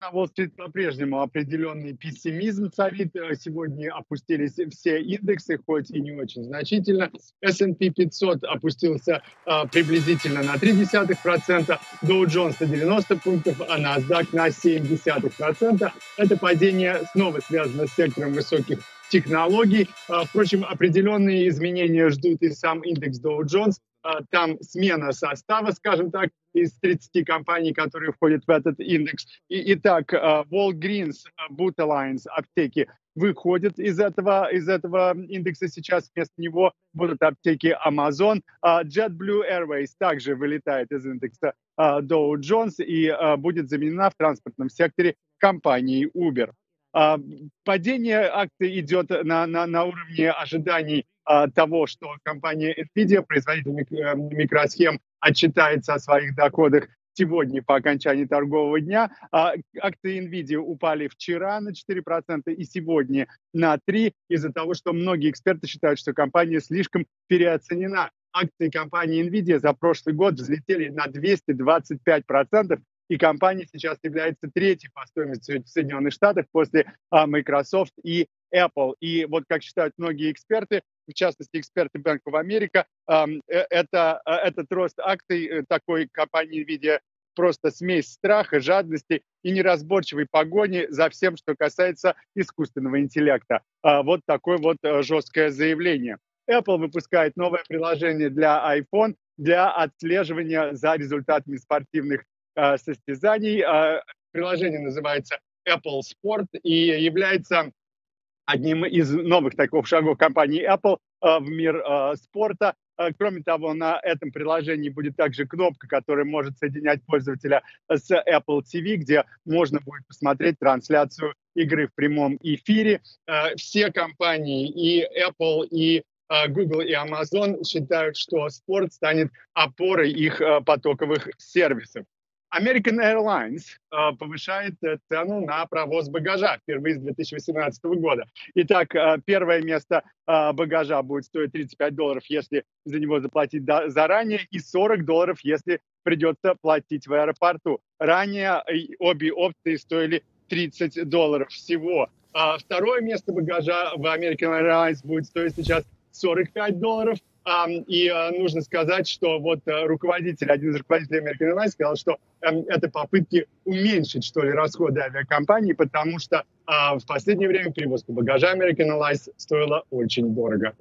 на Уолл-стрит по-прежнему определенный пессимизм царит. Э, сегодня опустились все индексы, хоть и не очень значительно. S&P 500 опустился а, приблизительно на 0,3%, Dow Jones на 90 пунктов, а NASDAQ на 0,7%. Это падение снова связано с сектором высоких технологий. А, впрочем, определенные изменения ждут и сам индекс Dow Jones. А, там смена состава, скажем так, из 30 компаний, которые входят в этот индекс. И, итак, а, Walgreens, Boot Alliance, аптеки выходят из этого, из этого индекса. Сейчас вместо него будут аптеки Amazon. JetBlue Airways также вылетает из индекса Dow Jones и будет заменена в транспортном секторе компанией Uber. Падение акций идет на, на, на уровне ожиданий того, что компания NVIDIA, производитель э, микросхем, отчитается о своих доходах сегодня по окончании торгового дня. А, акции NVIDIA упали вчера на 4% и сегодня на 3% из-за того, что многие эксперты считают, что компания слишком переоценена. Акции компании NVIDIA за прошлый год взлетели на 225%, и компания сейчас является третьей по стоимости в Соединенных Штатах после а, Microsoft и Apple. И вот как считают многие эксперты, в частности эксперты Bank of America, э, это, э, этот рост акций э, такой компании NVIDIA просто смесь страха, жадности и неразборчивой погони за всем, что касается искусственного интеллекта. А, вот такое вот жесткое заявление. Apple выпускает новое приложение для iPhone для отслеживания за результатами спортивных э, состязаний. Э, приложение называется Apple Sport и является одним из новых таких шагов компании Apple э, в мир э, спорта. Э, кроме того, на этом приложении будет также кнопка, которая может соединять пользователя с Apple TV, где можно будет посмотреть трансляцию игры в прямом эфире. Все компании, и Apple, и Google и Amazon считают, что спорт станет опорой их потоковых сервисов. American Airlines э, повышает э, цену на провоз багажа впервые с 2018 года. Итак, э, первое место э, багажа будет стоить 35 долларов, если за него заплатить до, заранее, и 40 долларов, если придется платить в аэропорту. Ранее э, обе опции стоили 30 долларов всего. А второе место багажа в American Airlines будет стоить сейчас 45 долларов, и э, нужно сказать, что вот э, руководитель, один из руководителей American Airlines сказал, что эм, это попытки уменьшить, что ли, расходы авиакомпании, потому что а, в последнее время перевозка багажа American Airlines стоила очень дорого.